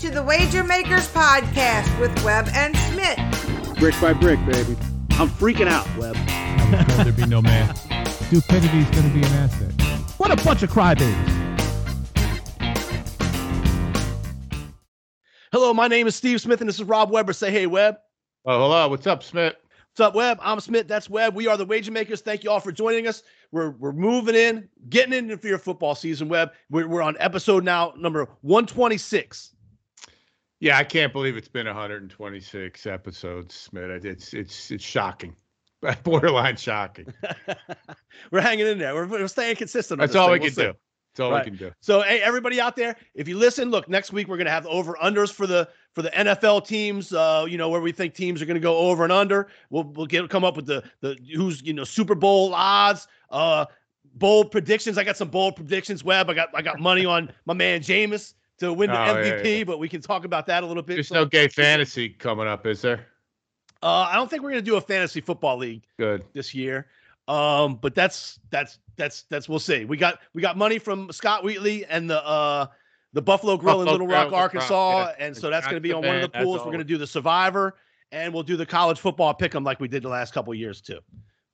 to the Wager Makers podcast with Webb and Schmidt. Brick by brick, baby. I'm freaking out, Webb. I was told there'd be no man. Stupidity's going to be an asset. What a bunch of crybabies. Hello, my name is Steve Smith, and this is Rob Weber. Say hey, Webb. Oh, hello. What's up, Smith? What's up, Webb? I'm Smith. That's Webb. We are the Wager Makers. Thank you all for joining us. We're we're moving in, getting into for your football season, Webb. We're, we're on episode now number 126. Yeah, I can't believe it's been 126 episodes, Smith. It's it's it's shocking, borderline shocking. we're hanging in there. We're, we're staying consistent. That's all thing. we We'll can see. do. That's all Right. we can do. So, hey, everybody out there, if you listen, look, next week we're gonna have over unders for the for the NFL teams. Uh, you know where we think teams are gonna go over and under. We'll we'll get come up with the the who's you know Super Bowl odds. Uh, bold predictions. I got some bold predictions. Webb. I got I got money on my man Jameis to win the Oh, yeah, MVP, yeah. but we can talk about that a little bit. There's So, no gay fantasy coming up, is there? uh, I don't think we're gonna do a fantasy football league Good. this year. Um, but that's that's that's that's we'll see. We got we got money from Scott Wheatley and the uh the Buffalo Grill in Little Rock, Grill, Arkansas, yeah. and so that's to be on one of the pools. We're to do the Survivor, and we'll do the college football pick 'em like we did the last couple of years too.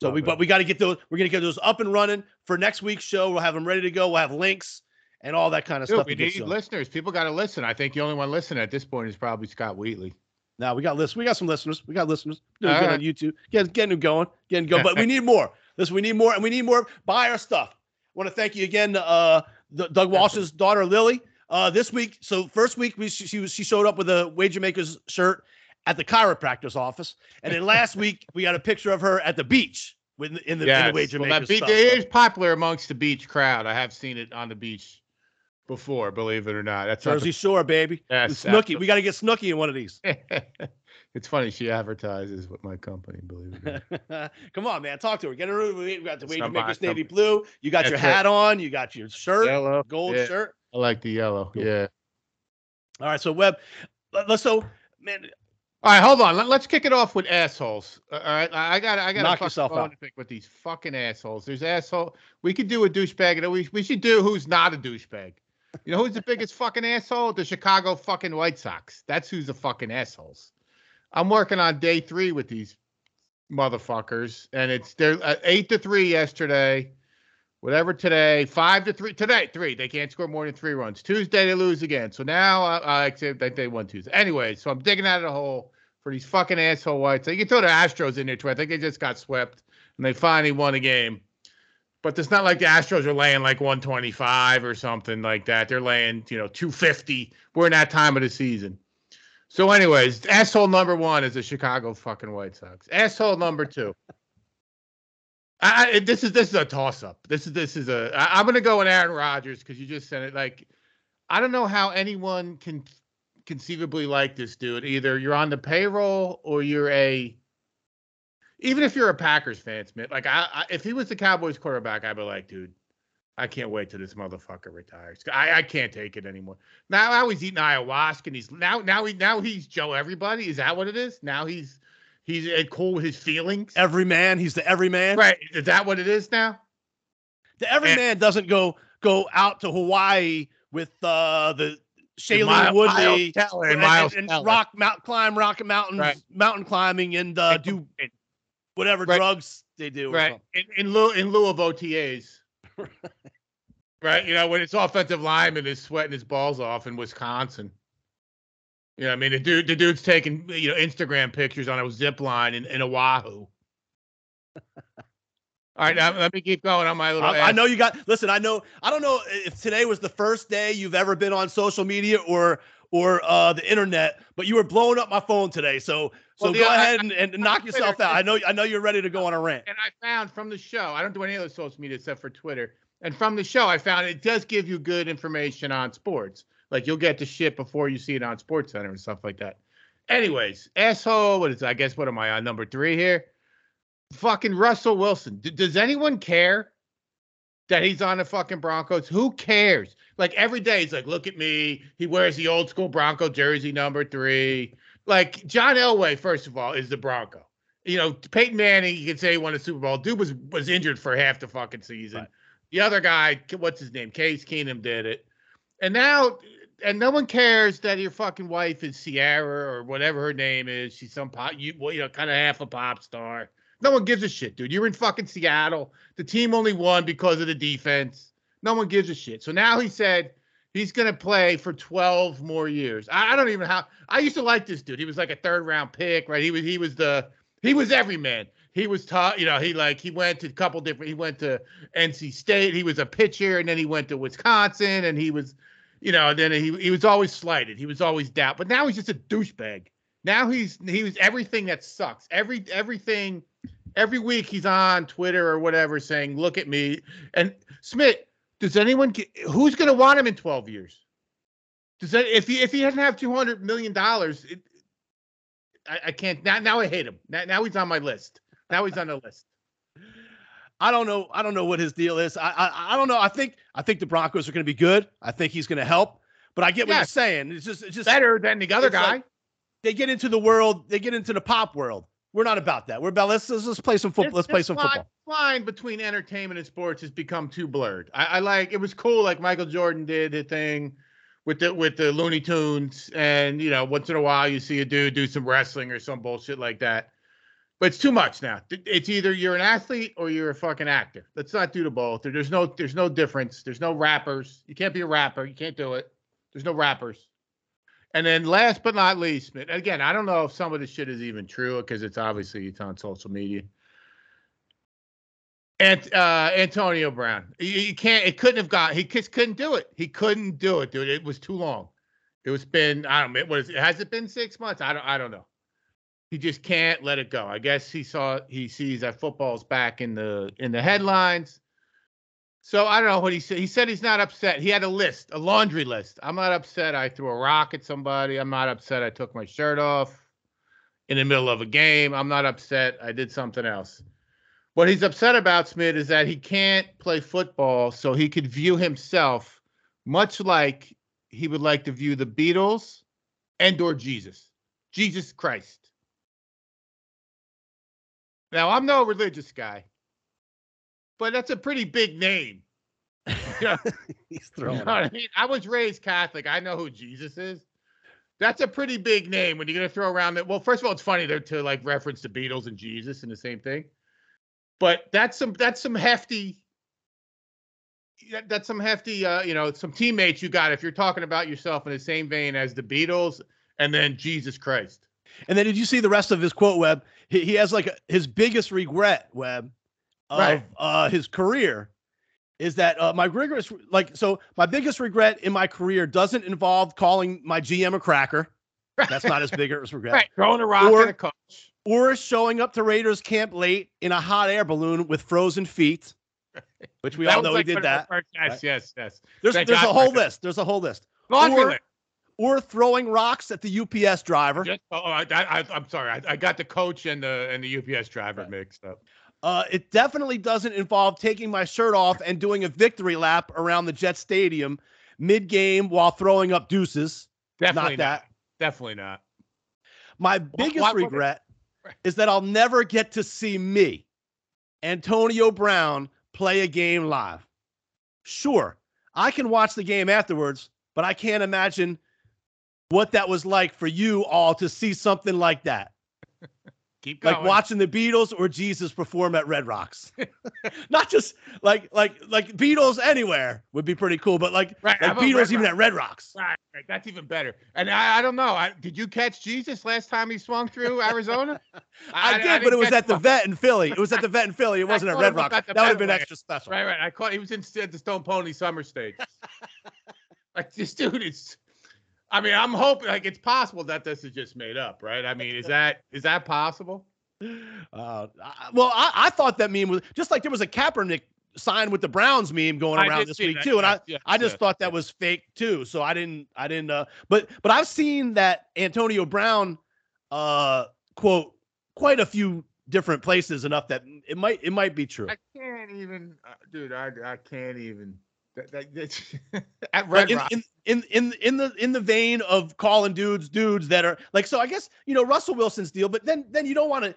So Love we it. but we got to get those. We're going to get those up and running for next week's show. We'll have them ready to go. We'll have links and all that kind of Dude, stuff. we need listeners. People got to listen. I think the only one listening at this point is probably Scott Wheatley. Now we got listeners. We got some listeners. We got listeners. Doing All good on. YouTube. Getting getting them going. Getting going. But we need more. Listen, we need more, and we need more. Buy our stuff. I want to thank you again, uh, D- Doug Walsh's daughter Lily. Uh, this week, so first week we she, she was she showed up with a wager makers shirt at the chiropractor's office, and then last week we got a picture of her at the beach with in the, in the Yes. wager well, that makers beach, stuff. it is popular amongst the beach crowd. I have seen it on the beach before, believe it or not. That's Jersey Shore, baby. Yes, Snooki. We got to get Snooki in one of these. it's funny. She advertises with my company, believe it or not. Come on, man. Talk to her. Get her. We got the not navy blue. You got your That's it. hat on. You got your shirt. Yellow. gold yeah, shirt. I like the yellow. Cool. Yeah. All right, so Webb, let- let's so man, All right, hold on. Let, us kick it off with assholes. All right, I got I got Knock yourself out. with these fucking assholes. There's asshole. We could do a douchebag, and we we should do who's not a douchebag. You know who's the biggest fucking asshole? The Chicago fucking White Sox. That's who's the fucking assholes. I'm working on day three with these motherfuckers, and it's they're uh, eight to three yesterday. Whatever today, five to three today, three. They can't score more than three runs. Tuesday they lose again. So now I, accept that they won Tuesday. Anyway, so I'm digging out of the hole for these fucking asshole White whites. You can throw the Astros in there too. I think they just got swept and they finally won a game. But it's not like the Astros are laying like 125 or something like that. They're laying, you know, 250. We're in that time of the season. So, anyways, asshole number one is the Chicago fucking White Sox. Asshole number two. I, this is this is a toss up. This is this is a. I, I'm gonna go with Aaron Rodgers because you just said it. Like, I don't know how anyone can conceivably like this dude. Either you're on the payroll or you're a. Even if you're a Packers fan, Smith, like I, I if he was the Cowboys quarterback, I'd be like, dude, I can't wait till this motherfucker retires. I, I can't take it anymore. Now, now he's eating ayahuasca and he's now now he now he's Joe everybody. Is that what it is? Now he's he's uh, cool with his feelings. every man. He's the every man. Right. Is that what it is now? The every And- man doesn't go go out to Hawaii with uh the Shailene Woodley Miles and and, Miles and- rock mount climb rocket mountains Right. mountain climbing and uh, do whatever Right. drugs they do. right. In, in lieu in lieu of OTAs. right. You know, when it's offensive lineman is sweating his balls off in Wisconsin. You know, what I mean, the dude, the dude's taking you know Instagram pictures on a zip line in, in Oahu. All right, now let me keep going on my little. I, I know you got. Listen, I know. I don't know if today was the first day you've ever been on social media or or uh, the internet, but you were blowing up my phone today. So so Well, go I- ahead and, and knock Twitter, yourself out. I know. I know you're ready to go on a rant. and I found from the show, I don't do any other social media except for Twitter. And from the show, I found it does give you good information on sports. Like you'll get the shit before you see it on Sports Center and stuff like that. Anyways, asshole. What is? I guess what am I on number three here? Fucking Russell Wilson. D- does anyone care that he's on the fucking Broncos? Who cares? Like every day, he's like, look at me. He wears the old school Bronco jersey, number three. Like John Elway, first of all, is the Bronco. You know, Peyton Manning, you can say he won a Super Bowl. Dude was was injured for half the fucking season. Right. The other guy, what's his name? Case Keenum did it. And now and no one cares that your fucking wife is Ciara or whatever her name is. She's some pop, you, you know, kind of half a pop star. No one gives a shit, dude. You're in fucking Seattle. The team only won because of the defense. No one gives a shit. So now he said he's gonna play for 12 more years. I, I don't even how I used to like this dude. He was like a third round pick, right? He was he was the he was every man. He was taught, you know, he like he went to a couple different. He went to NC State. He was a pitcher, and then he went to Wisconsin, and he was, you know, then he he was always slighted. He was always doubt. But now he's just a douchebag. Now he's he was everything that sucks. Every everything every week he's on Twitter or whatever saying, "Look at me." And Smith, does anyone get, who's going to want him in 12 years? Does that if he if he doesn't have 200 million dollars, I, I can't now. Now I hate him. Now, now he's on my list. Now he's on the list. I don't know. I don't know what his deal is. I I, I don't know. I think I think the Broncos are going to be good. I think he's going to help. But I get what you're saying. It's just it's just Better than the other guy. like- they get into the world. They get into the pop world. We're not about that. We're about let's let's, let's play some football. Let's play some line, football. Line between entertainment and sports has become too blurred. I, I like it was cool, like Michael Jordan did the thing with the with the Looney Tunes, and you know, once in a while you see a dude do some wrestling or some bullshit like that. But it's too much now. It's either you're an athlete or you're a fucking actor. Let's not do the both. There- There's no there's no difference. There's no rappers. You can't be a rapper. You can't do it. There's no rappers. And then last but not least, again, I don't know if some of this shit is even true because it's obviously it's on social media. And uh, Antonio Brown, you, can't. It couldn't have got. He just couldn't do it. He couldn't do it, dude. It was too long. It was been. I don't it? Has it been six months? I don't. I don't know. He just can't let it go. I guess he saw. He sees that football's back in the in the headlines. So I don't know what he said. He said he's not upset. He had a list, a laundry list. I'm not upset. I threw a rock at somebody. I'm not upset. I took my shirt off in the middle of a game. I'm not upset. I did something else. What he's upset about, Smith, is that he can't play football, so he could view himself much like he would like to view the Beatles and or Jesus, Jesus Christ. Now, I'm no religious guy, but that's a pretty big name. You know, He's you throwing. know I mean? I was raised Catholic. I know who Jesus is. That's a pretty big name when you're gonna throw around that. Well, first of all, it's funny to, to like reference the Beatles and Jesus in the same thing, but that's some that's some hefty. That's some hefty, uh, you know, some teammates you got if you're talking about yourself in the same vein as the Beatles and then Jesus Christ. And then did you see the rest of his quote, Webb? He, he has like a, his biggest regret, Webb, of Right. uh, his career is that uh, my rigorous, like, so my biggest regret in my career doesn't involve calling my GM a cracker. That's not his biggest regret. Right, throwing a rock Or- at a coach. Or showing up to Raiders camp late in a hot air balloon with frozen feet, which we all know like he did that. Yes, right? yes, yes. There's, there's a whole list. There's a whole list. Laundry Or- list. Or throwing rocks at the UPS driver. Just, oh, I, I'm sorry. I, I got the coach and the and the UPS driver mixed up. Uh, it definitely doesn't involve taking my shirt off and doing a victory lap around the Jet Stadium mid game while throwing up deuces. Definitely not that. Definitely not. My biggest why it? regret is that I'll never get to see me, Antonio Brown, play a game live. Sure, I can watch the game afterwards, but I can't imagine what that was like for you all to see something like that. Keep going. like watching the Beatles or Jesus perform at Red Rocks. Not just like like like Beatles anywhere would be pretty cool, but like, Right, like Beatles Red even at Red Rocks. Right, right, that's even better. And I, I don't know. I, did you catch Jesus last time he swung through Arizona? I, did, didn't but it was at the vet in Philly. It was at the vet in Philly. It wasn't at Red Rocks. That would have been extra special. Right, right. I caught. He was in at the Stone Pony Summer Stage. like this dude is. I mean, I'm hoping like it's possible that this is just made up, right? I mean, is that is that possible? Uh, I- well, I, I thought that meme was just like there was a Kaepernick sign with the Browns meme going I around this week that, too, and I yes, yes, I just yes, thought that yes. was fake too. So I didn't I didn't uh but but I've seen that Antonio Brown uh quote quite a few different places enough that it might it might be true. I can't even, uh, dude. I I can't even. That, that, that's, at Red in, Rock. in in in in the in the vein of calling dudes dudes that are like so I guess you know Russell Wilson's deal, but then then you don't want to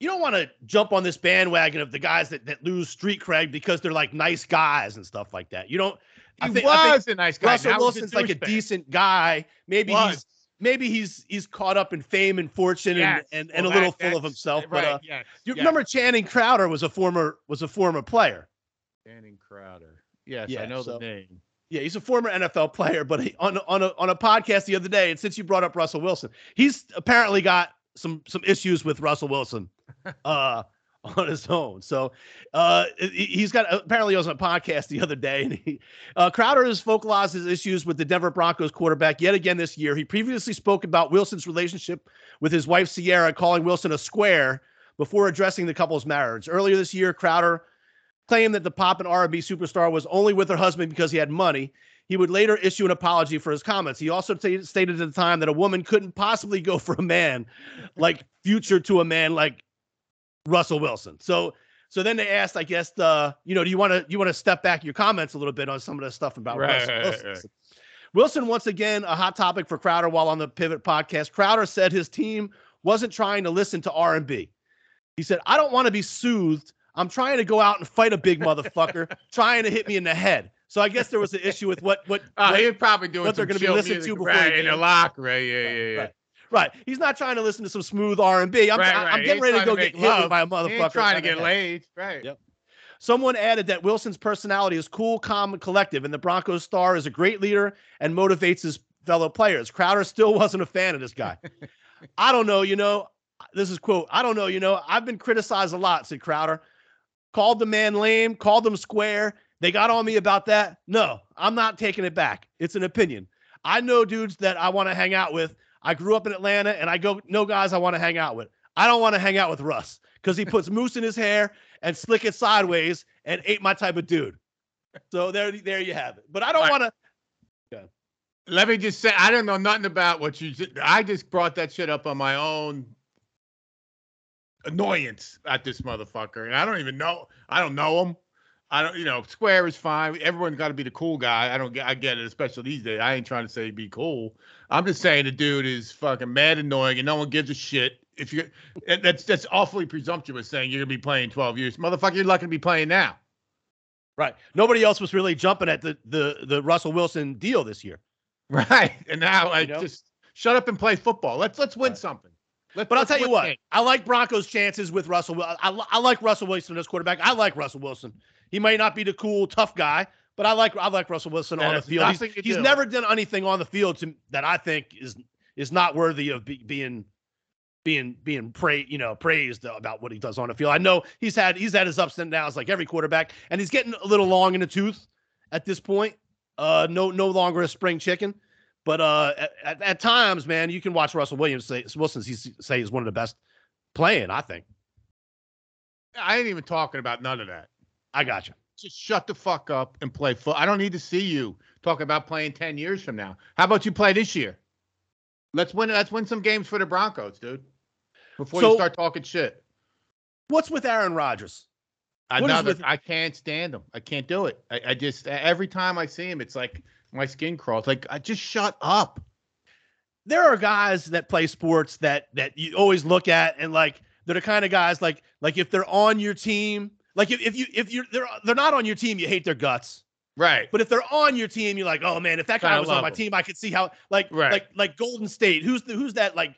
you don't want to jump on this bandwagon of the guys that that lose street cred because they're like nice guys and stuff like that. You don't I He think, I was think a nice guy. Russell Now Wilson's like a douchebag. decent guy. Maybe Was. he's maybe he's he's caught up in fame and fortune Yes. and, and, and Well, a little that- full of himself. Right. But uh, yes. you yes. remember Channing Crowder was a former was a former player. Channing Crowder? Yes, Yeah, I know so- the name. Yeah, he's a former NFL player, but he, on on a, on a podcast the other day, and since you brought up Russell Wilson, he's apparently got some some issues with Russell Wilson, uh, on his own. So, uh, he- he's got apparently he was on a podcast the other day, and he, uh, Crowder has vocalized his issues with the Denver Broncos quarterback yet again this year. He previously spoke about Wilson's relationship with his wife Ciara, calling Wilson a square before addressing the couple's marriage. Earlier this year, Crowder claimed that the pop and R&B superstar was only with her husband because he had money. He would later issue an apology for his comments. He also t- stated at the time that a woman couldn't possibly go for a man like future to a man like Russell Wilson. So so then they asked, I guess, uh, you know, do you want to you want to step back your comments a little bit on some of the stuff about Right, Russell right, Wilson? right. Wilson once again a hot topic for Crowder while on the Pivot podcast. Crowder said his team wasn't trying to listen to R&B. He said, "I don't want to be soothed. I'm trying to go out and fight a big motherfucker trying to hit me in the head." So I guess there was an issue with what what, Oh, what- probably doing what they're gonna be chill listening to before right, in the game. locker, right? Yeah, yeah, yeah. Right. right. He's not trying to listen to some smooth R&B. I'm Right, I'm getting He's ready to go to get hit by a He motherfucker. trying to get head. laid, right? Yep. Someone added that Wilson's personality is cool, calm, and collective, and the Broncos star is a great leader and motivates his fellow players. Crowder still wasn't a fan of this guy. I don't know, you know. This is quote. I don't know, you know. I've been criticized a lot, said Crowder. Called the man lame, called him square. They got on me about that. No, I'm not taking it back. It's an opinion. I know dudes that I want to hang out with. I grew up in Atlanta and I go know guys I want to hang out with. I don't want to hang out with Russ because he puts mousse in his hair and slick it sideways and ain't my type of dude. So there, there you have it. But I don't Right. want to. Let me just say, I don't know nothing about what you. I just brought that shit up on my own annoyance at this motherfucker, and I don't even know. I don't know him. I don't, you know, Square is fine. Everyone's got to be the cool guy. I don't get, I get it, especially these days. I ain't trying to say be cool. I'm just saying the dude is fucking mad annoying, and no one gives a shit. If you, that's that's awfully presumptuous saying you're gonna be playing 12 years, motherfucker. You're not gonna be playing now. Right. Nobody else was really jumping at the the the Russell Wilson deal this year. Right. And now I know? just shut up and play football. Let's let's win Right. something. Let's, But I'll tell you what, games. I like Broncos' chances with Russell. Wil- I, I like Russell Wilson as quarterback. I like Russell Wilson. He might not be the cool tough guy, but I like I like Russell Wilson That on the field. He's, he's do- never done anything on the field to, that I think is is not worthy of be, being being being pra- you know praised about what he does on the field. I know he's had he's had his ups and downs like every quarterback, and he's getting a little long in the tooth at this point. Uh, no no longer a spring chicken. But uh, at, at, times, man, you can watch Russell Williams say Wilson he's, say he's one of the best playing. I think. I ain't even talking about none of that. I got you. Just shut the fuck up and play foot. I don't need to see you talking about playing 10 years from now. How about you play this year? Let's win let's win some games for the Broncos, dude. Before So- you start talking shit. What's with Aaron Rodgers? Another, with- I can't stand him. I can't do it. I, I just every time I see him, it's like my skin crawls. Like I just shut up. There are guys that play sports that that you always look at and like they're the kind of guys like like if they're on your team, like if, if you if you're they're they're not on your team, you hate their guts. Right. But if they're on your team, you're like, oh man, if that guy Kinda was on my him. team, I could see how like Right. like like Golden State. Who's the who's that like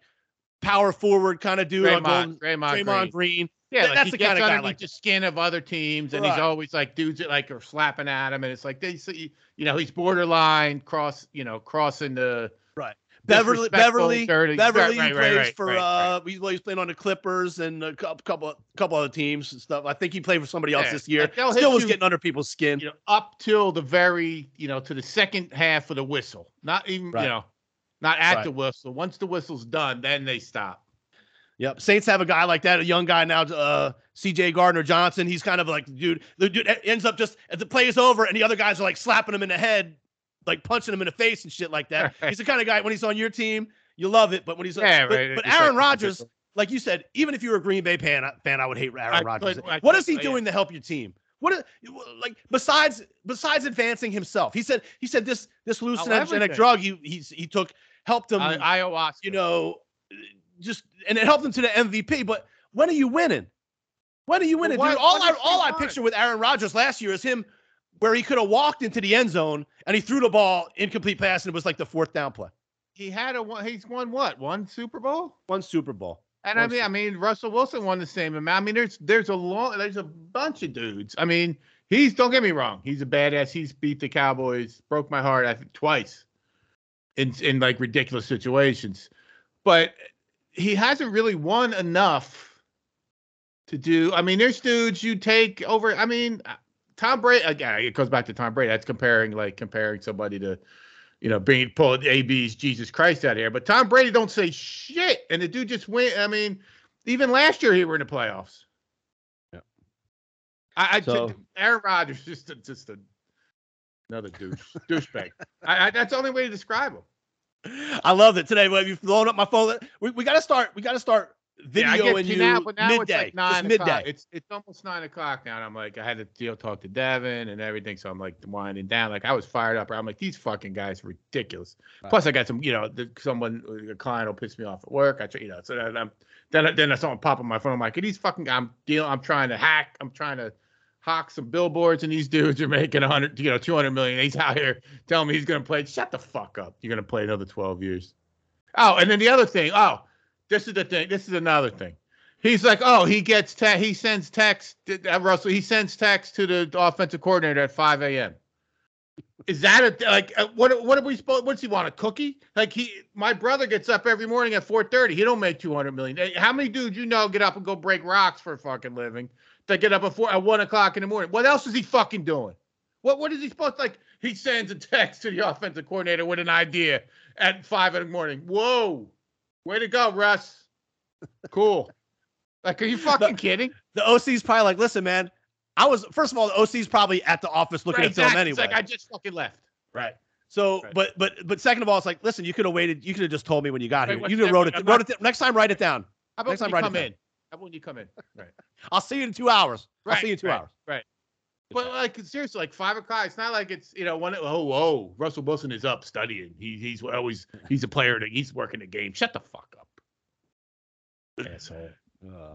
power forward kind of dude Golden Draymond, Draymond, Draymond Green. Green. Yeah, like that's he the gets kinda guy like the skin of other teams, and Right. he's always like dudes that like are slapping at him, and it's like they see, you know, he's borderline cross, you know, crossing the right. Beverley Beverley dirty- Beverley right, plays right, for uh he's, playing on the Clippers and a cou- couple couple other teams and stuff. I think he played for somebody else Yeah, this year. like, Still was you- getting under people's skin. you know, up till the very, you know, to the second half of the whistle. Not even, you know, not at Right. the whistle. Once the whistle's done, then they stop. Yep. Saints have a guy like that, a young guy now, uh, CJ Gardner Johnson. He's kind of like dude. The dude ends up just the play is over, and the other guys are like slapping him in the head, like punching him in the face and shit like that. he's the kind of guy when he's on your team, you love it, but when he's Yeah, but, right. but Aaron Rodgers, like you said, even if you were a Green Bay fan, fan, I would hate Aaron Rodgers. I what is he yeah. doing to help your team? What is, like besides besides advancing himself? He said he said this this hallucinogenic drug he he's he took helped him I, ayahuasca. you know, just and it helped him to the MVP. But when are you winning? When are you winning, what- dude? All I all I picture with Aaron Rodgers last year is him where he could have walked into the end zone and he threw the ball incomplete pass and it was like the fourth down play. He had a one. He's won what? One Super Bowl. One Super Bowl. And I One mean, I mean, Russell Wilson won the same amount. I mean, there's there's a long, there's a bunch of dudes. I mean, he's don't get me wrong, he's a badass. He's beat the Cowboys, broke my heart, I think twice, in in like ridiculous situations, but he hasn't really won enough to do. I mean, there's dudes you take over. I mean, uh, Tom Brady. Again, it goes back to Tom Brady. That's comparing like comparing somebody to you know, being pulled AB's Jesus Christ out here. But Tom Brady don't say shit, and the dude just went. I mean, even last year he were in the playoffs. Yeah. I, I So- Aaron Rodgers just a, just a, another douche douchebag. I, I, that's the only way to describe him. I love it today. Well, you've blown up my phone. We, we got to start. We got to start Yeah, I get you you now, but now midday. it's like nine just o'clock. It's it's almost nine o'clock now, and I'm like, I had to deal talk to Devin and everything, so I'm like winding down. Like I was fired up. I'm like, these fucking guys are ridiculous. Plus, I got some, you know, the, someone, a client will piss me off at work. I, try, you know, so then I'm then then someone pop on my phone. I'm like, these fucking, I'm dealing. I'm trying to hack. I'm trying to hawk some billboards, and these dudes are making a hundred, you know, two hundred million. He's out here telling me he's gonna play. Shut the fuck up. You're gonna play another twelve years. Oh, and then the other thing. Oh, this is the thing. This is another thing. He's like, oh, he gets te- he sends text, uh, Russell. He sends text to the offensive coordinator at 5 a.m. Is that a like uh, what? What are we supposed? What's he want? A cookie? Like he, my brother gets up every morning at 4:30. He don't make 200 million. How many dudes you know get up and go break rocks for a fucking living? That get up at four at one o'clock in the morning. What else is he fucking doing? What What is he supposed to like? He sends a text to the offensive coordinator with an idea at five in the morning. Whoa, way to go, Russ. Cool. Like, are you fucking kidding? the OC's probably like, listen, man. I was first of all, the OC's probably at the office looking Right, at film exactly. anyway. It's like I just fucking left. right. So, Right. but but but second of all, it's like, listen, you could have waited. You could have just told me when you got Wait, here. You could have wrote it. I'm Wrote not- it. Next time, write it down. How about Next time, write it come down. in? When you come in? Right. I'll see you in two hours. Right, I'll see you in two right, hours. Right. But like seriously, like five o'clock. It's not like it's you know one. Oh, whoa, Russell Wilson is up studying. He, he's always he's a player. That he's working the game. Shut the fuck up, asshole. Uh,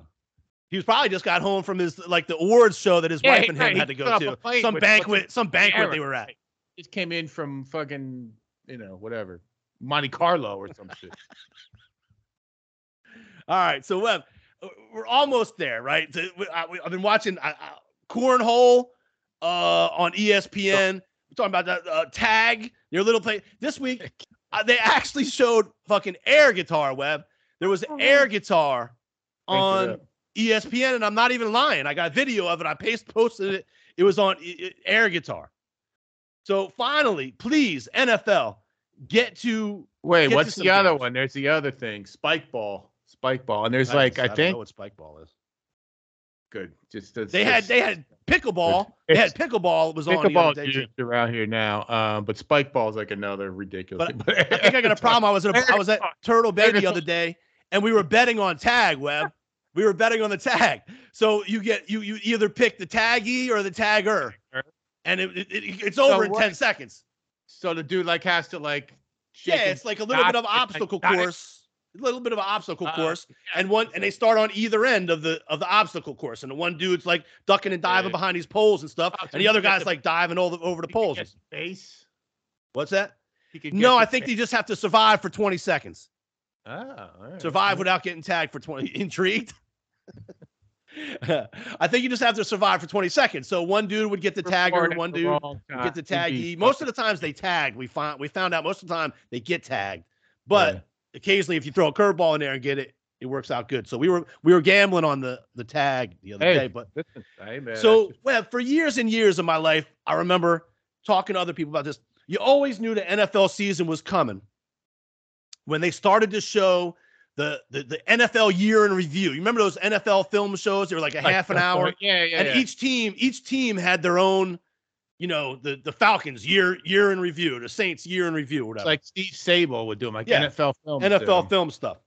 he was probably just got home from his like the awards show that his Yeah, wife and right, him had to go to. Some with- banquet. Some banquet they were at. Just came in from fucking you know whatever Monte Carlo or some shit. All right, so Web, uh, we're almost there, right? I, have been watching uh, uh, Cornhole uh, on ESPN. We're talking about that uh, tag, your little play. This week, uh, they actually showed fucking air guitar. Web, there was air guitar on. ESPN, and I'm not even lying. I got video of it. I paste posted it. It was on i- i- air guitar. So finally, please NFL, get to Wait, Get what's some the other games. one? There's the other thing, spike ball, spike ball, and there's I like don't- I don't think know what spike ball is. good. Just that's- They had they had pickleball. They had pickleball was on the Pickleball other day. too. used around here now, um, but spike ball is like another ridiculous. But I think I got a problem. I was at a, I was at Turtle Bay the other day, and we were betting on tag. Web, we were betting on the tag. So you get you you either pick the taggy or the tagger, and it, it, it- it's over in what- ten seconds. So the dude like has to like. Yeah, it's like a little bit of like, obstacle course, a little bit of an obstacle Uh, course, yeah, and one and they start on either end of the of the obstacle course, and the one dude's like ducking and diving Yeah. behind these poles and stuff, Oh, so and the other guy's the- like diving all the, over the poles. Base. What's that? No, I think base. they just have to survive for 20 seconds. Oh, all right. Survive without getting tagged for 20. Intrigued? I think you just have to survive for 20 seconds. So one dude would get the tagger, one dude get the taggy. Most of the times they tagged. We found we found out most of the time they get tagged. But Yeah. Occasionally if you throw a curveball in there and get it, it works out good. So we were we were gambling on the the tag the other Hey, day. But hey, man, so well, for years and years of my life, I remember talking to other people about this. You always knew the NFL season was coming when they started to show the the, the NFL year in review. You remember those NFL film shows? They were like a like half an hour, Yeah, yeah. and yeah. each team each team had their own. You know the the Falcons year year in review, the Saints year in review, or It's whatever. like Steve Sabol would do 'em, like Yeah. NFL film. NFL film stuff.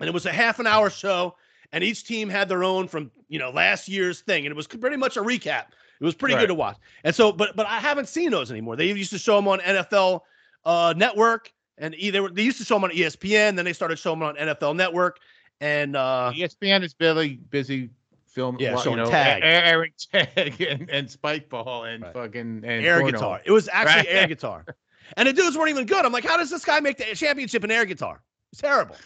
And it was a half an hour show, and each team had their own from you know last year's thing, and it was pretty much a recap. It was pretty Right. good to watch. And so, but but I haven't seen those anymore. They used to show them on NFL uh, Network, and either they used to show them on ESPN, then they started showing them on NFL Network, and uh, ESPN is busy busy film. Yeah, well, showing you know, tag. airing tag and, and spike ball and Right. fucking and air guitar. It was actually Right. air guitar. And the dudes weren't even good. I'm like, how does this guy make the championship in air guitar? It's terrible.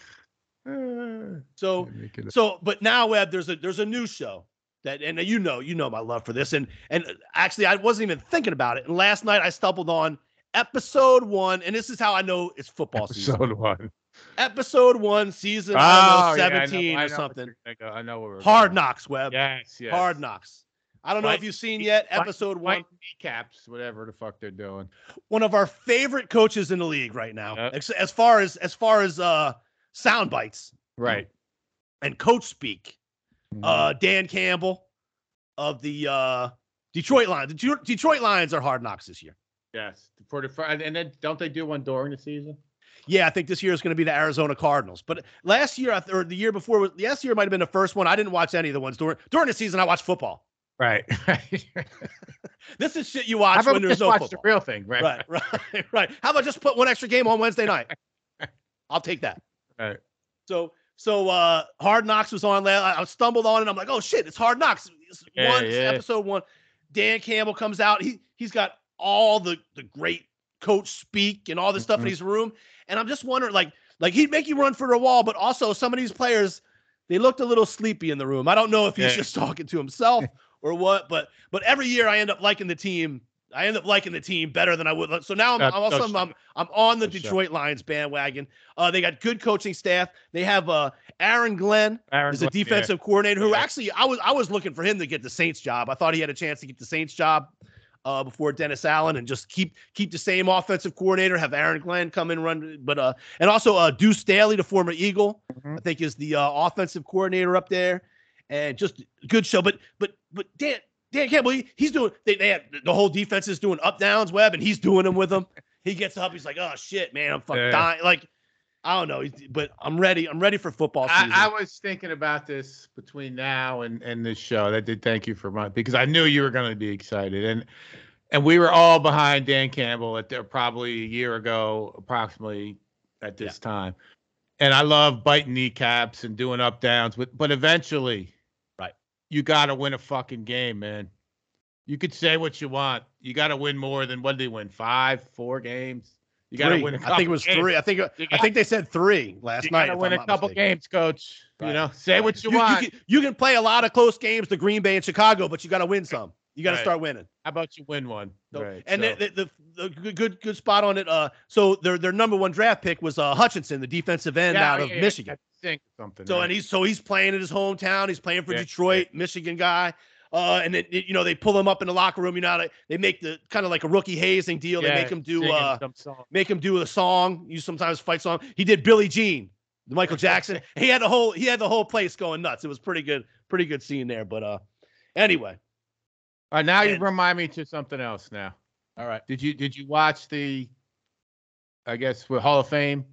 So make it a- so but now Web, there's a there's a new show that and you know, you know my love for this. And and actually I wasn't even thinking about it. And last night I stumbled on episode one, and this is how I know it's football season. episode one. Episode one, season Oh, don't yeah, know, I know- 17 I or something. I know where we're Hard knocks, Web. Yes, yes. Hard knocks. I don't know if you've seen yet episode one. kneecaps, whatever the fuck they're doing. one of our favorite coaches in the league right now. Yep. As far as as far as uh sound bites Right. and coach speak. Mm-hmm. Uh Dan Campbell of the uh Detroit Lions. The Detroit- Lions are hard knocks this year. yes. For the and then don't they do one during the season? Yeah, I think this year is going to be the Arizona Cardinals. But last year, or the year before, last year might have been the first one. I didn't watch any of the ones during during the season. I watched football. Right. right. This is shit you watch when there's no watch football. the real thing? Right. right, right, right. How about just put one extra game on Wednesday night? I'll take that. Right. So so uh Hard Knocks was on. I stumbled on it. I'm like, oh shit, it's Hard Knocks. It's Yeah, one yeah. episode one. Dan Campbell comes out. He he's got all the the great coach speak and all this stuff in Mhm. his room. And I'm just wondering, like, like he'd make you run for the wall, but also some of these players, they looked a little sleepy in the room. I don't know if he's Yeah. just talking to himself or what, but but every year I end up liking the team. I end up liking the team better than I would. So now I'm, also I'm, I'm on the Detroit Lions bandwagon. Uh, they got good coaching staff. They have uh Aaron Glenn Aaron is a Glenn, yeah. defensive coordinator who Yeah. actually I was I was looking for him to get the Saints job. I thought he had a chance to get the Saints job uh, before Dennis Allen and just keep keep the same offensive coordinator. Have Aaron Glenn come and run, but uh and also uh Deuce Staley, the former Eagle, Mhm. I think is the uh, offensive coordinator up there, and just good show. But but but Dan Dan Campbell, he, he's doing they, they have the whole defense is doing up downs web, and he's doing them with them. He gets up, he's like, oh shit, man, I'm fucking Yeah. dying. Like I don't know, but I'm ready. I'm ready for football season. I, I was thinking about this between now and, and this show. That did thank you for my because I knew you were going to be excited and and we were all behind Dan Campbell at the, probably a year ago, approximately at this time. And I love biting kneecaps and doing up downs, but but eventually, Right. You got to win a fucking game, man. You could say what you want. You got to win more than what did they win? Five, four games. You got to win. a I think it was games. three. I think You I think they said three last You night. got to win I'm a couple mistaken. games, coach. Right. You know, say what you, You, want. can, you can play a lot of close games to Green Bay and Chicago, but you got to win some. You got to Right. start winning. How about you win one? So- right. and so- the, the, the, good- good spot on it. Uh, so their their number one draft pick was uh Hutchinson, the defensive end Yeah, out of yeah, yeah, Michigan. I think something. So right. and he's so he's playing in his hometown. He's playing for Yeah, Detroit, Michigan guy. Uh, and then you know they pull him up in the locker room. You know they, make the kind of like a rookie hazing deal. they make him do uh make him do a song. You sometimes fight song. He did Billie Jean, the Michael Jackson. he had the whole he had the whole place going nuts. It was pretty good, pretty good scene there. But uh, anyway, All right, now you remind me to something else. Now, all right. did you did you watch the, I guess, with Hall of Fame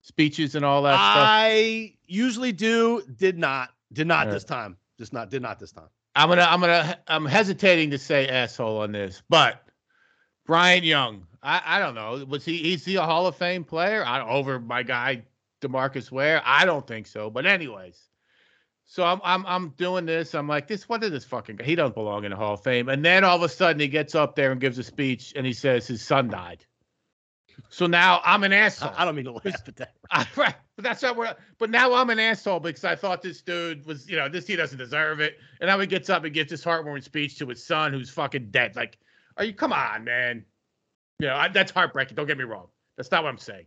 speeches and all that stuff? I usually do. Did not. Did not Yeah. this time. Just not. Did not this time. I'm gonna I'm gonna I'm hesitating to say asshole on this, but Bryant Young, I I don't know, was he is he a Hall of Fame player? I over my guy Demarcus Ware? I don't think so. But anyways, so I'm I'm I'm doing this. I'm like this. What is this fucking guy? He doesn't belong in the Hall of Fame. And then all of a sudden he gets up there and gives a speech and he says his son died. So now I'm an asshole. I, don't mean to laugh at that. I, right, but that's not where. But now I'm an asshole because I thought this dude was, you know, this he doesn't deserve it. And now he gets up and gives this heartwarming speech to his son who's fucking dead. Like, are you? Come on, man. You know, I, that's heartbreaking. Don't get me wrong. That's not what I'm saying.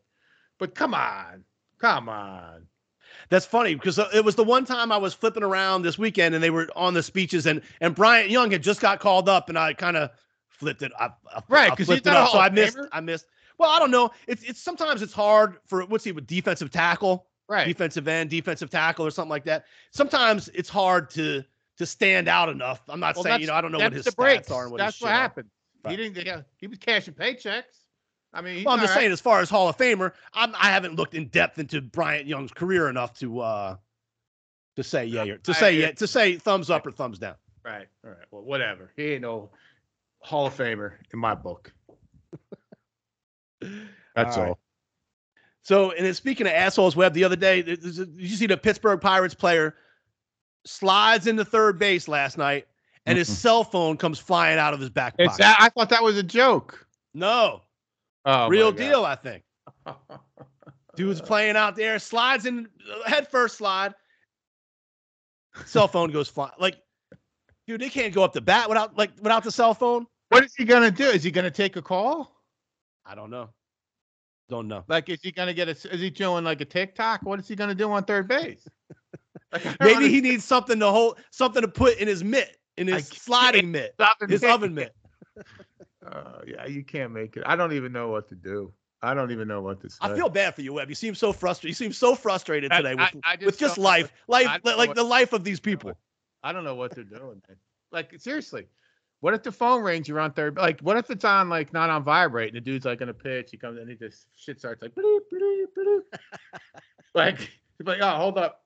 But come on, come on. That's funny because uh, it was the one time I was flipping around this weekend and they were on the speeches and and Bryant Young had just got called up and I kind of flipped it. I, I, Right, because he's flipped it not a. So I missed. I missed. Well, I don't know. It's it's sometimes it's hard for what's he with defensive tackle, Right. defensive end, defensive tackle, or something like that. Sometimes it's hard to to stand out enough. I'm not Well, saying you know I don't know what his the breaks. are and what that's what are. happened. Right. He didn't. Yeah, he was cashing paychecks. I mean, Well, I'm just right. saying, as far as Hall of Famer, I'm, I haven't looked in depth into Bryant Young's career enough to uh to say yeah, or- to I say agree. yeah, to say thumbs up or thumbs down. Right. All right. Well, whatever. He ain't no Hall of Famer in my book. That's All all. right. So, and then speaking of assholes, Web, the other day, th- th- did you see the Pittsburgh Pirates player slides into third base last night, and his Mhm. cell phone comes flying out of his back pocket. that, I thought that was a joke. no, Oh, real deal, I think. Dude's playing out there, slides in uh, head first slide. Cell phone goes flying. Like, dude, they can't go up the bat without like without the cell phone. What is he gonna do? Is he gonna take a call? I don't know. Don't know. Like, is he gonna get a? Is he doing like a TikTok? What is he gonna do on third base? Like, I don't Maybe he needs something to hold, something to put in his mitt, in his sliding mitt, his it. oven mitt. Uh, yeah, you can't make it. I don't even know what to do. I don't even know what to say. I feel bad for you, Webb. You seem so frustrated. You seem so frustrated I- today with, I- I just with just life, what- life, I don't know like what- the life of these people. I don't know what they're doing. Man. Like seriously, what if the phone rings? You're on third. Like, what if it's on like not on vibrate, and the dude's like gonna pitch. He comes in, and he just shit starts like bloop, bloop, bloop. like he's like, oh, hold up.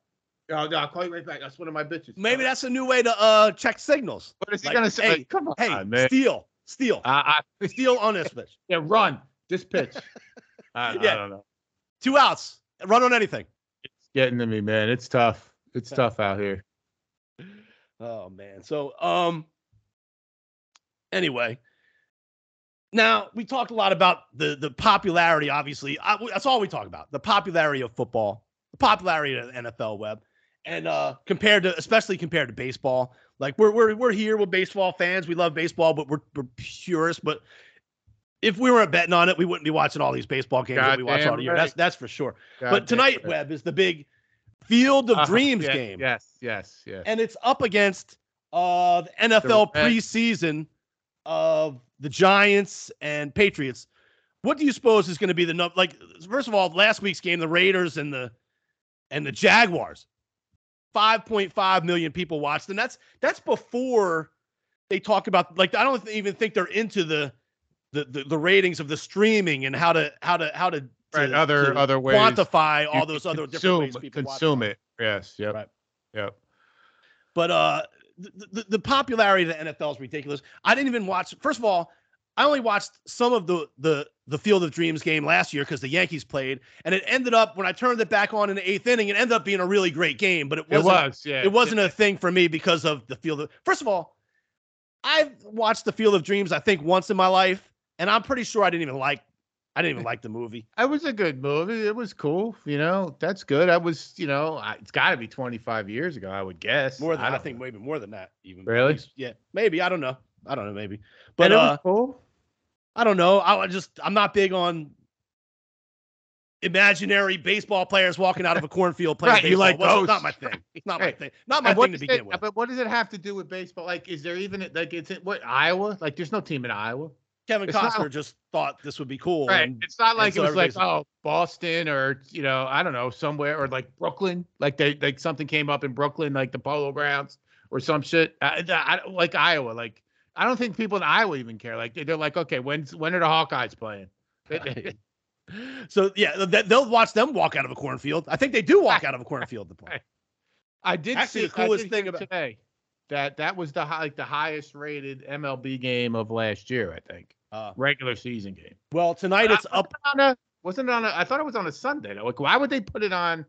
Oh, no, I'll call you right back. That's one of my bitches. Maybe that's a new way to uh check signals. What is he like, gonna say? hey, Like, Come on, Hey, man. steal, steal, I, I, steal on this pitch. yeah, run. Just pitch. I, Yeah. I don't know. Two outs. Run on anything. It's getting to me, man. It's tough. It's tough out here. Oh man. So um anyway. Now we talked a lot about the the popularity, obviously. I, that's all we talk about. The popularity of football, the popularity of the NFL web. And uh compared to especially compared to baseball. Like we're we're we're here with baseball fans. We love baseball, but we're we're purists. But if we weren't betting on it, we wouldn't be watching all these baseball games that we watch all year. right. That's that's for sure. but tonight, right. Webb, is the big Field of Uh-huh. Dreams game Yes, yes, yes. and it's up against uh the NFL The preseason of the Giants and Patriots. What do you suppose is going to be the number? Like, first of all, last week's game, the Raiders and the and the Jaguars, five point five million people watched, and that's that's before they talk about like I don't even think they're into the the the, the ratings of the streaming and how to how to how to, Right, to- other- to other ways quantify all those other different consume, ways people watch consume it. Yes. Yep. Right. Yep. But uh, the, the, the popularity of the NFL is ridiculous. I didn't even watch. First of all, I only watched some of the the the Field of Dreams game last year because the Yankees played, and it ended up when I turned it back on in the eighth inning, it ended up being a really great game. But it It wasn't. was. Yeah. It wasn't a thing for me because of the Field of. First of all, I've watched the Field of Dreams I think once in my life, and I'm pretty sure I didn't even like. I didn't even like the movie. It was a good movie. It was cool. You know, that's good. I was, you know, I, it's got to be 25 years ago, I would guess. More than I, don't think, know. maybe more than that. Even Really? Yeah, maybe. I don't know. I don't know. Maybe. But uh, was cool. I don't know. I just I'm not big on imaginary baseball players walking out of a cornfield playing Right, you like Well, those. Not my thing. It's not my thing. Not my thing to begin it- with. But what does it have to do with baseball? Like, is there even like, it's in, what Iowa? Like, there's no team in Iowa. Kevin it's not- Costner just thought this would be cool. Right. and- It's not like so it was like, everybody's- oh, Boston or you know, I don't know, somewhere or like Brooklyn. Like they like something came up in Brooklyn, like the Polo Grounds or some shit. I, I, like Iowa. Like I don't think people in Iowa even care. Like they're like, okay, when's when are the Hawkeyes playing? so yeah, th- they'll watch them walk out of a cornfield. I think they do walk out of a cornfield to play. I did Actually, see the coolest thing about- today that that was the high, like the highest rated MLB game of last year. I think Uh, regular season game. well, tonight it's up. on a, wasn't it on a, I thought it was on a Sunday. Though. Like, why would they put it on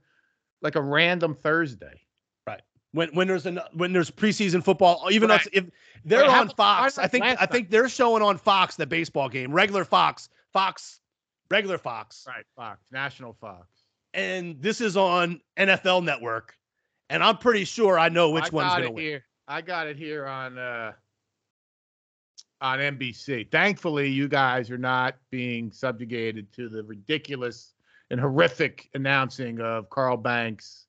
like a random Thursday? Right. When when there's an when there's preseason football, even Right. it's- if they're Wait, how on about- Fox, I think I think they're showing on Fox the baseball game, regular Fox, Fox, regular Fox, Right, Fox, National Fox. and this is on NFL Network, and I'm pretty sure I know which I one's got gonna it win. here. I got it here on uh on NBC. Thankfully, you guys are not being subjugated to the ridiculous and horrific announcing of Carl Banks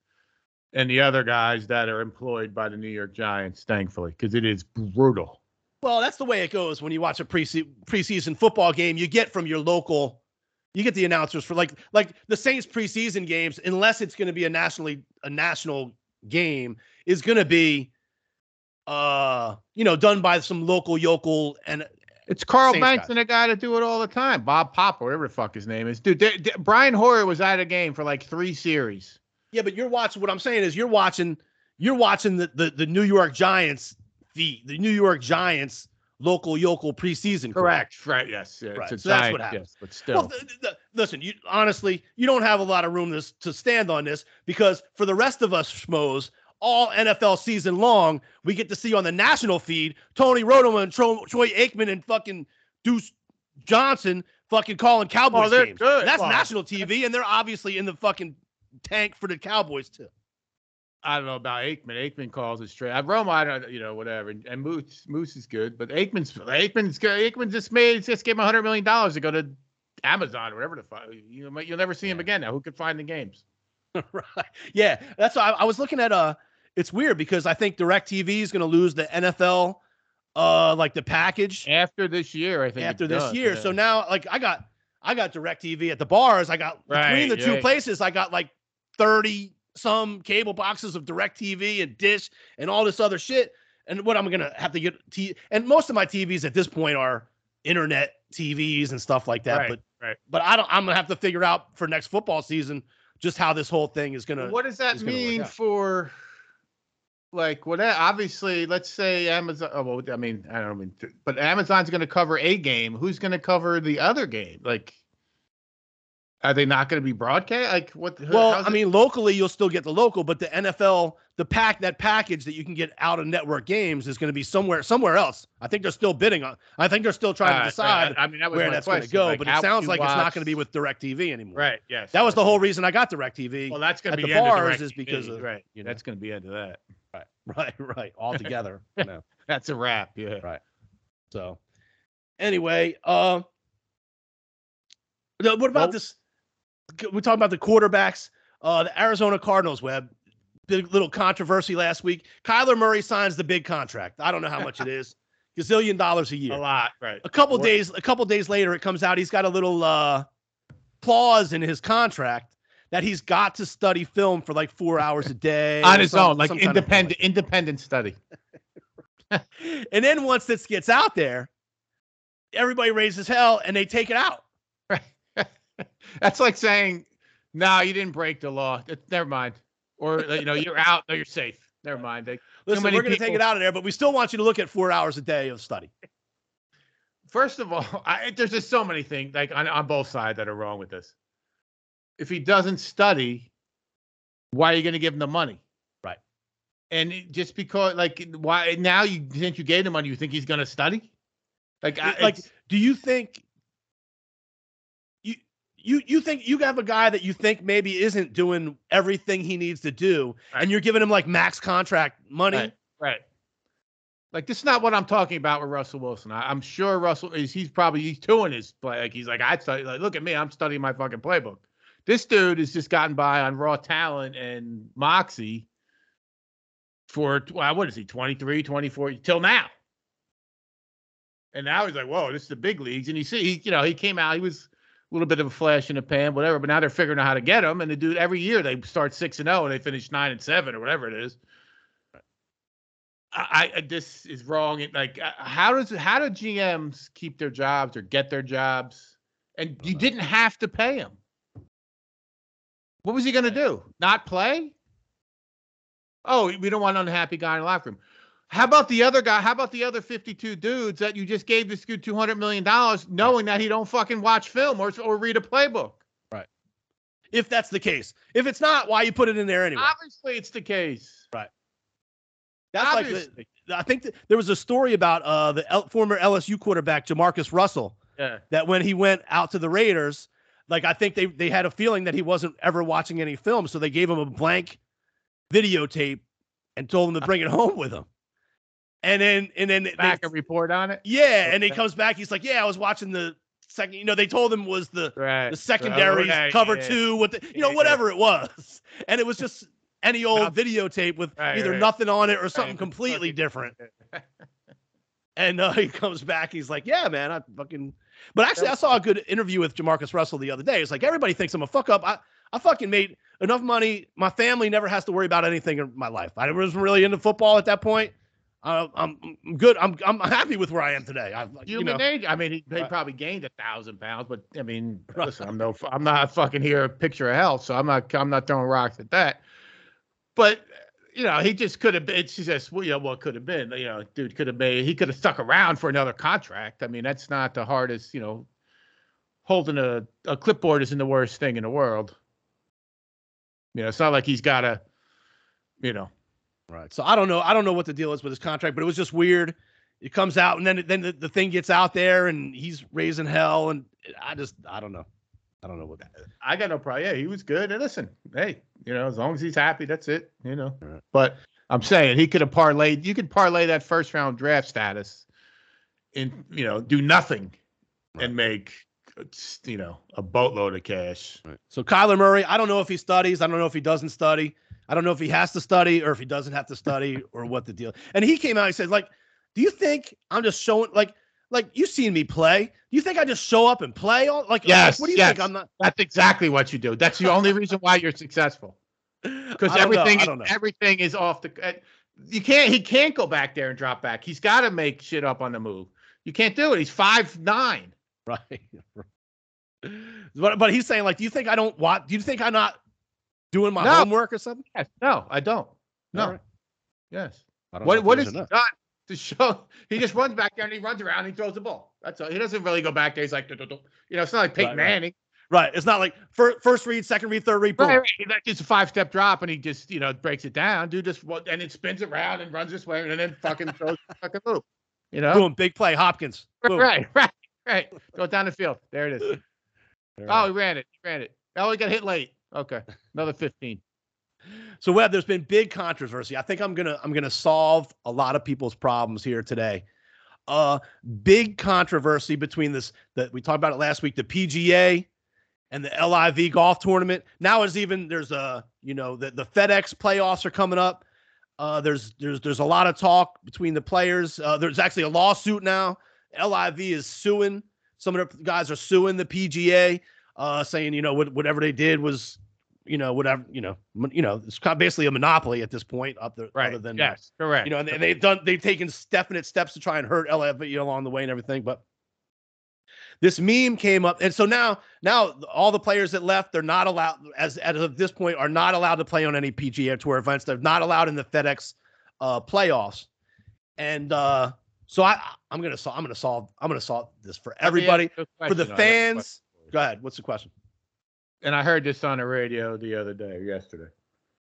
and the other guys that are employed by the New York Giants. Thankfully, because it is brutal. Well, that's the way it goes when you watch a prese- preseason football game. You get from your local, you get the announcers for like like the Saints preseason games, unless it's going to be a nationally a national game, is going to be, uh, you know, done by some local yokel and It's Carl Banks guys. and a guy that do it all the time. Bob Pop, whatever the fuck his name is. Dude, they- they- Brian Hoyer was out of game for like three series. yeah. But you're watching. What I'm saying is you're watching. You're watching the the, the New York Giants, the the New York Giants local yokel preseason. crew. Correct. Right. Yes. Yeah, Right, so that's what happens. Yes, but still. Well, th- th- th- listen, you honestly, you don't have a lot of room to, to stand on this because for the rest of us schmoes, all NFL season long, we get to see on the national feed Tony Romo and Tro- Troy Aikman and fucking Deuce Johnson fucking calling Cowboys Oh, games. That's Well, national TV, and they're obviously in the fucking tank for the Cowboys too. I don't know about Aikman. Aikman calls it straight. Uh, Roma, I don't, you know, whatever. And, and Moose, Moose is good, but Aikman's Aikman's good. Aikman just made just gave him hundred million dollars to go to Amazon or whatever the fuck. You you'll never see him again now. Who could find the games? right. Yeah, that's why I, I was looking at. Uh, it's weird because I think Directv is going to lose the NFL, uh, like the package After this year, I think. after this does, year. yeah. So now, like, I got I got Directv at the bars. I got between Right, the two yeah. places, I got like thirty some cable boxes of Directv and Dish and all this other shit. And what I'm gonna have to get t and most of my TVs at this point are internet TVs and stuff like that. Right, But right. but I don't. I'm gonna have to figure out for next football season just how this whole thing is gonna. what does that mean for like what obviously let's say amazon oh well i mean i don't mean to, but amazon's going to cover a game who's going to cover the other game like are they not going to be broadcast like what Well, I it- mean, locally you'll still get the local, but the NFL, the pack, that package that you can get out of network games is going to be somewhere, somewhere else. I think they're still bidding on. I think they're still trying Alright, to ah, decide right, i mean that was where that's going to go. like, but it sounds like it's not going to be with Directv anymore. right yes That was the whole reason I got Directv. well that's going to be the bars is because of, right you know. that's going to be end of that right, right, all together. you know. that's a wrap yeah Right. So, anyway, uh, what about Well- this? We're talking about the quarterbacks. Uh, the Arizona Cardinals web. Big little controversy last week. Kyler Murray signs the big contract. I don't know how much it is. Gazillion dollars a year. a lot right A couple days, a couple days later, it comes out he's got a little uh, clause in his contract that he's got to study film for like four hours a day on his some- own like some kind of- independent independent study and then once this gets out there, everybody raises hell and they take it out. Right. That's like saying, "No, you didn't break the law. It- never mind." Or uh, you know, you're out. No, you're safe. Never mind. They, Listen, we're going to take it out of there, but we still want you to look at four hours a day of study. first of all, I, there's just so many things like on, on both sides that are wrong with this. If he doesn't study, why are you going to give him the money? Right. And just because, like, why now you since you gave him money, you think he's going to study? Like, I, like, do you think you you you think you have a guy that you think maybe isn't doing everything he needs to do, Right. and you're giving him like max contract money? Right. Right. Like this is not what I'm talking about with Russell Wilson. I, I'm sure Russell is. He's probably he's doing his play. Like he's like I study. Like look at me. I'm studying my fucking playbook. This dude has just gotten by on raw talent and moxie for well, what is he 23, 24 till now. And now he's like, whoa, this is the big leagues. And you see, he, you know, he came out. He was a little bit of a flash in the pan, whatever. But now they're figuring out how to get him. And the dude every year they start six and zero and they finish nine and seven or whatever it is. I, I this is wrong. It, like, uh, how does how do GMs keep their jobs or get their jobs? And you didn't have to pay him. What was he going to do? Not play? Oh, we don't want an unhappy guy in the locker room. How about the other guy? How about the other 52 dudes that you just gave this dude 200 million dollars, knowing that he don't fucking watch film or or read a playbook? Right. If that's the case, if it's not, why you put it in there anyway? Obviously, it's the case. Right. That's like the, I think th- there was a story about uh, the L- former LSU quarterback Jamarcus Russell Yeah. that when he went out to the Raiders, like I think they they had a feeling that he wasn't ever watching any film, so they gave him a blank videotape and told him to bring it home with him. And then and then they, Back a report on it. yeah, and he comes back. He's like, yeah, I was watching the second. You know, they told him was the Right. the secondaries right, cover yeah. two with the you know Yeah. whatever it was, and it was just any old Nothing. videotape with Right, either nothing on it or something completely different. And uh, he comes back. He's like, "Yeah, man, I fucking." But actually, I saw a good interview with Jamarcus Russell the other day. It's like everybody thinks I'm a fuck up. I I fucking made enough money. My family never has to worry about anything in my life. I wasn't really into football at that point. Uh, I'm, I'm good. I'm I'm happy with where I am today. I you Human know nature. I mean, he, he Right. probably gained a thousand pounds, but I mean, listen, I'm no, I'm not fucking here a picture of health, so I'm not, I'm not throwing rocks at that. But you know, he just could have been. She says, well, you know, what could have been. You know, dude could have made. He could have stuck around for another contract. I mean, that's not the hardest. You know, holding a a clipboard isn't the worst thing in the world. You know, it's not like he's got a, you know, Right. So I don't know. I don't know what the deal is with his contract, but it was just weird. It comes out, and then then the, the thing gets out there, and he's raising hell, and I just I don't know. I don't know what that. I got no problem. Yeah, he was good. And listen, hey, you know, as long as he's happy, that's it. You know. Right. But I'm saying he could have parlayed. You could parlay that first round draft status, and you know, do nothing, Right. and make, uh, you know, a boatload of cash. Right. So Kyler Murray, I don't know if he studies. I don't know if he doesn't study. I don't know if he has to study or if he doesn't have to study or what the deal. And he came out. He said, like, do you think I'm just showing like like you've seen me play? You think I just show up and play? All like, Yes, What do you yes. think? I'm not. That's exactly what you do. That's the only reason why you're successful. Because I know, everything, I don't know. everything is off the. uh, You can't. He can't go back there and drop back. He's got to make shit up on the move. You can't do it. He's five nine. Right. but but he's saying like, do you think I don't want? Do you think I'm not doing my No. homework or something? Yes. No, I don't. No. All right. Yes. I don't know What if what he is is he or not. done to show? He just runs back there and he runs around and he throws the ball. That's all. He doesn't really go back there. He's like, you know, it's not like Peyton Right. Manning. Right. It's not like first read, second read, third read. Boom. Right, right. Like just a five step drop and he just you know breaks it down. Dude just and it spins around and runs this way and then fucking throws the fucking loop. You know. Boom. Big play. Hopkins. Boom. Right, right, right. Go down the field. There it is. All Oh, he ran it. He ran it. Oh, he got hit late. Okay, another fifteen. So Web, there's been big controversy. I think I'm gonna I'm gonna solve a lot of people's problems here today. Uh big controversy between this that we talked about it last week, the PGA and the LIV golf tournament. Now is even there's a you know the, the FedEx playoffs are coming up. Uh there's there's there's a lot of talk between the players. Uh there's actually a lawsuit now. LIV is suing. Some of the guys are suing the PGA, uh, saying, you know, what, whatever they did was you know, whatever, you know, you know, it's basically a monopoly at this point, up there, Right. other than, yes, correct. you know, and, and they've done, they've taken definite steps to try and hurt LIV along the way and everything. But this meme came up, and so now, now all the players that left, they're not allowed, as as of this point, are not allowed to play on any PGA Tour events. They're not allowed in the FedEx uh, playoffs, and uh, so I, I'm gonna solve, I'm gonna solve, I'm gonna solve this for everybody, you for the question. I got a fans. Go ahead. What's the question? And I heard this on the radio the other day, yesterday.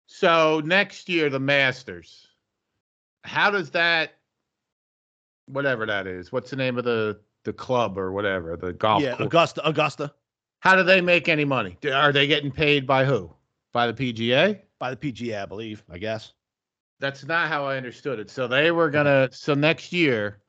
So next year, the Masters. How does that, whatever that is, what's the name of the the club or whatever, the golf yeah, course? Augusta, Augusta. How do they make any money? Are they getting paid by who? By the PGA? by the PGA, I believe. I guess. That's not how I understood it. So they were gonna. So next year,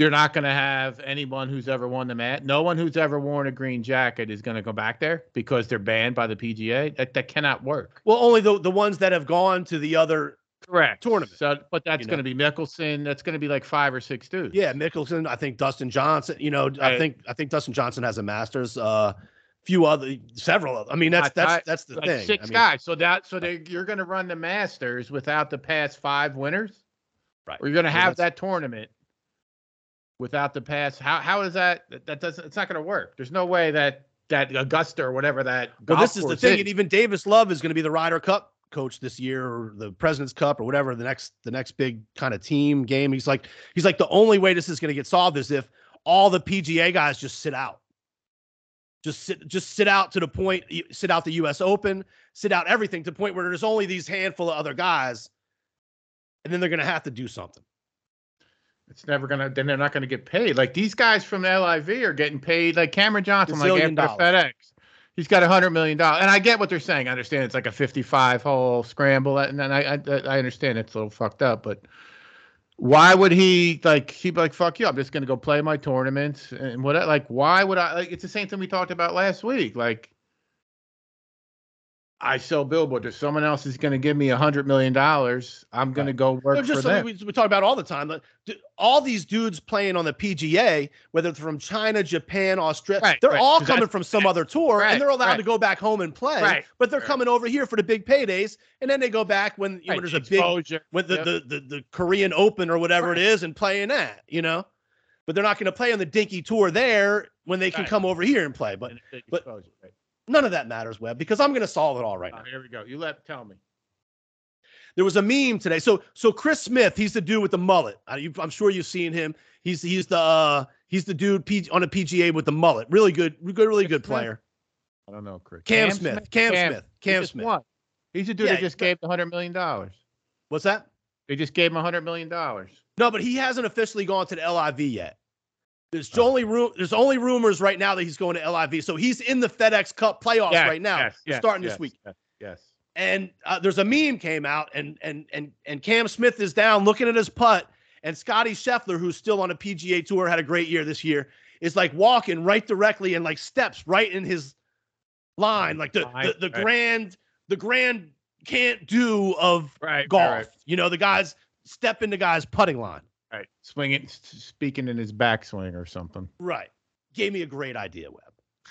they're not gonna have anyone who's ever won the mat. No one who's ever worn a green jacket is gonna go back there because they're banned by the PGA. That that cannot work. Well, only the the ones that have gone to the other. Correct. Tournament, So, but that's you know. gonna be Mickelson. That's gonna be like five or six dudes. Yeah, Mickelson. I think Dustin Johnson. You know, I think I think Dustin Johnson has a Masters. Uh, few other, several. Of, I mean, that's I- that's I- that's the like thing. six I mean, guys. So that so they you're gonna run the Masters without the past five winners. Right. Or you're gonna have that's- that tournament without the pass. How how is that? That, doesn't. It's not gonna work. There's no way that that Augusta or whatever that. Well, this is the thing, and even Davis Love is going to be the Ryder Cup coach this year, or the President's Cup, or whatever the next the next big kind of team game. He's like he's like the only way this is going to get solved is if all the PGA guys just sit out. Just sit, just sit out to the point, sit out the U.S. Open, sit out everything to the point where there's only these handful of other guys, and then they're going to have to do something. It's never gonna. Then they're not gonna get paid. Like these guys from LIV are getting paid. Like Cameron Johnson, like after dollars. FedEx, he's got a hundred million dollars. And I get what they're saying. I understand it's like a fifty-five hole scramble, and then I I, I understand it's a little fucked up. But why would he like? He'd be like, "Fuck you! I'm just gonna go play my tournaments and what? Like, why would I? Like, it's the same thing we talked about last week. Like, I sell billboards. If someone else is gonna give me a hundred million dollars, I'm gonna go work It's for just them. we, we talk about all the time. Like, all these dudes playing on the PGA, whether they're from China, Japan, Australia, Right, they're right, all 'cause coming from some other tour, right, and they're allowed right. to go back home and play. Right, But they're right. coming over here for the big paydays, and then they go back when, you know, Right, there's a big exposure. with the, Yep. the, the the Korean Open or whatever Right. it is, and playing that, you know. But they're not going to play on the dinky tour there when they can Right. come over here and play. But but- exposure, right. None of that matters, Web, because I'm going to solve it all right Oh, now. here we go. You let tell me. There was a meme today. So so Chris Smith, he's the dude with the mullet. I, you, I'm sure you've seen him. He's he's the uh, he's the dude P, on a PGA with the mullet. Really good, good, really Chris good Smith? player. I don't know, Chris. Cam, Smith. Cam, Smith. Cam just Smith. won. He's the dude Yeah, that just but- gave the hundred million dollars. What's that? They just gave him hundred million dollars. No, but he hasn't officially gone to the LIV yet. There's only room. There's only rumors right now that he's going to LIV. So he's in the FedEx Cup playoffs right now, yes, yes, starting yes, this week. Yes. yes. And uh, there's a meme came out, and and and and Cam Smith is down looking at his putt, and Scotty Scheffler, who's still on a PGA tour, had a great year this year, is like walking right directly and like steps right in his line, like the the, the right. grand the grand can't do of Right. golf. Right. You know, the guys step in the guy's putting line. Right. Swinging, speaking in his backswing or something. Right. Gave me a great idea, Web.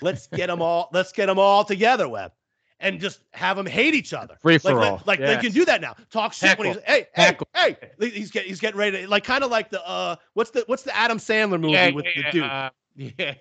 Let's get them all. Let's get them all together, Web, and just have them hate each other. Free Like, for like, all. like they Yes. can do that now. Talk shit when he's hey hey Heckle. hey. He's getting he's getting ready to like kind of like the uh what's the what's the Adam Sandler movie Yeah, with yeah, the dude uh, yeah.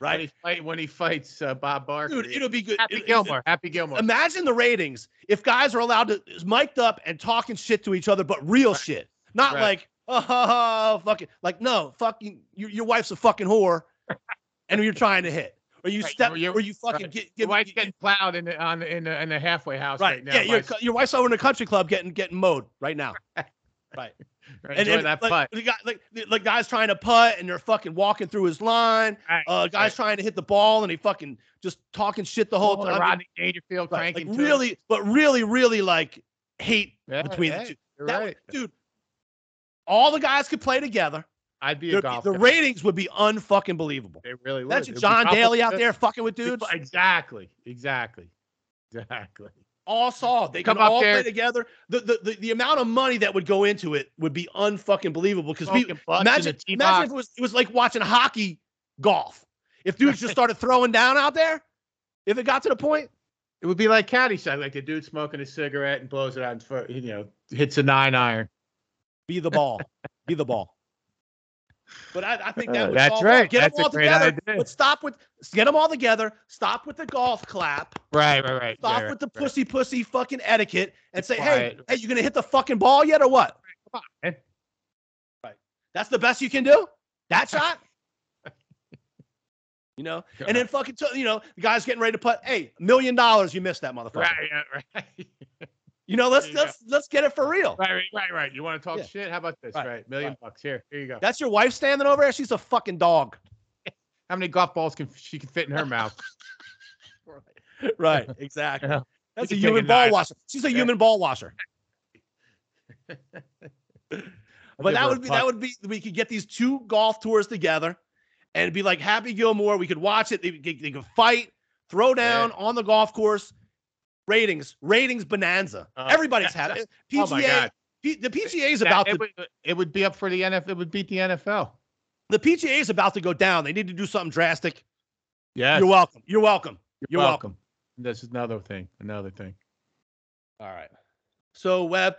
right? When he, fight, when he fights uh, Bob Barker. Dude, it'll be good. Happy It- it- Gilmore. Happy Gilmore. Imagine the ratings if guys are allowed to mic'd up and talking shit to each other, but real Right. shit, not Right. like oh fucking like no fucking your your wife's a fucking whore, and you're trying to hit, or you Right, step, or you- or you fucking right. get, Your get wife's getting plowed in the on the, in the in the halfway house right, right, now. yeah, your your wife's over in the country club getting getting mowed right now. right, and, enjoy and that like, putt. the guy, like, like guys trying to putt and they're fucking walking through his line. Right, Uh, guys right. trying to hit the ball and he fucking just talking shit the whole Oh, time. Rodney Dangerfield Right, cranking. like really, but really, really like hate Yeah, between the two. That right. dude. All the guys could play together. I'd be a The, golf the guy. ratings would be unfucking believable. They really would. Imagine John Daly out there fucking with dudes. Exactly. Exactly. Exactly. All solved. They Come could up all there- play together. The, the the the amount of money that would go into it would be unfucking believable. Because we imagine, imagine if it was it was like watching hockey golf. If dudes just started throwing down out there, if it got to the point, It would be like Caddyshack, like the dude smoking a cigarette and blows it out, and you know, hits a nine iron. Be the ball, be the ball. But I, I think that Uh, would that's right. Get That's them all together. But stop with get them all together. Stop with the golf clap. Right, right, right. Stop right, with the right. pussy pussy fucking etiquette and say, hey, Quiet. hey, you gonna hit the fucking ball yet or what? Come on, man. That's the best you can do. That shot. You know, and then fucking, t- you know, the guy's getting ready to put, hey, million dollars, you missed that motherfucker. Right, yeah, right. You know, let's you let's let's get it for real. right, right, right, right. You want to talk Yeah. shit? How about this? Right, Right, million right. bucks here. Here you go. That's your wife standing over there. She's a fucking dog. How many golf balls can she can fit in her mouth? Right, exactly. Yeah. That's a human ball knife. washer. She's a Yeah. human ball washer. But that would be that would be we could get these two golf tours together and be like Happy Gilmore. We could watch it. They, they, they could fight, throw down on the golf course. Ratings, ratings bonanza. Uh, Everybody's that- had it. Oh my PGA, god! P- the PGA is about it, to would, it would be up for the NFL. It would beat the NFL. the PGA is about to go down. They need to do something drastic. Yeah, You're welcome. You're welcome. You're welcome. This is another thing. Another thing. All right. So Web,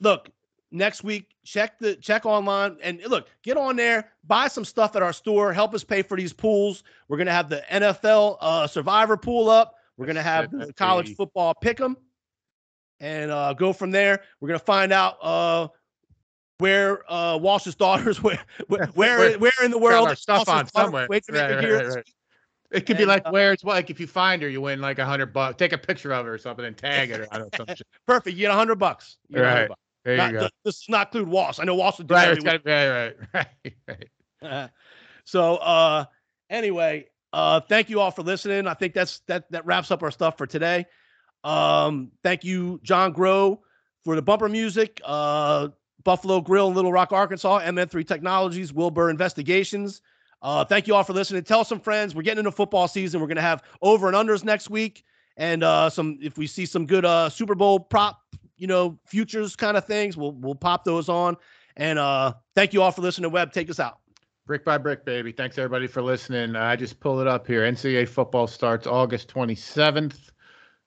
look, next week, check the check online and look, get on there, buy some stuff at our store, help us pay for these pools. We're gonna have the NFL uh, Survivor pool up. We're gonna have the college football pick 'em, and uh, go from there. We're gonna find out uh, where uh, Walsh's daughters where where where, in the world stuff on somewhere. Wait to Right, it right, right, right. It could be like uh, where it's like if you find her, you win like a hundred bucks. Take a picture of her or something and tag it or I don't know. Some shit. Perfect. You get a hundred bucks. You get a hundred Right. bucks. There Not- you go. th- This does not include Walsh. I know Walsh would do Right, that it's every gotta be right, right, right. Uh, so uh anyway uh thank you all for listening. I think that's that that wraps up our stuff for today. Um thank you john grow for the bumper music uh buffalo grill in little rock arkansas mn3 technologies wilbur investigations. Uh thank you all for listening. Tell some friends. We're getting into football season. We're gonna have over and unders next week and uh some if we see some good uh super bowl prop you know futures kind of things we'll we'll pop those on. And uh thank you all for listening web take us out Brick by brick, baby. Thanks everybody for listening. I just pulled it up here. NCAA football starts August 27th.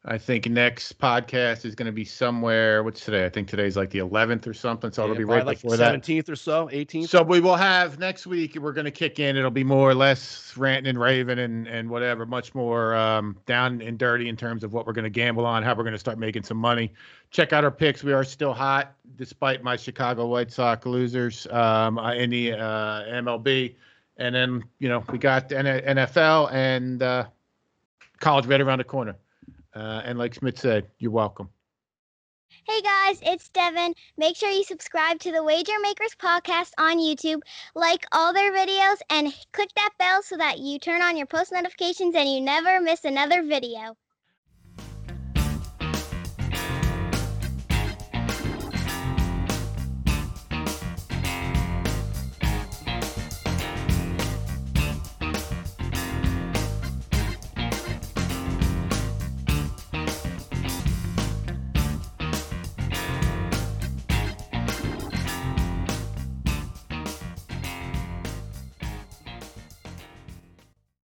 I think next podcast is going to be somewhere. What's today? I think today's like the 11th or something. So it'll be right like before that. 17th or so, 18th. So we will have next week. We're going to kick in. It'll be more or less ranting and raving and and whatever. Much more um, down and dirty in terms of what we're going to gamble on, how we're going to start making some money. Check out our picks. We are still hot despite my Chicago White Sox losers um, uh, in the uh, MLB. And then you know we got the NFL and uh, college right around the corner. Uh, and like Smitt said, you're welcome. Hey guys, it's Devin. Make sure you subscribe to the Wager Makers podcast on YouTube, like all their videos, and click that bell so that you turn on your post notifications and you never miss another video.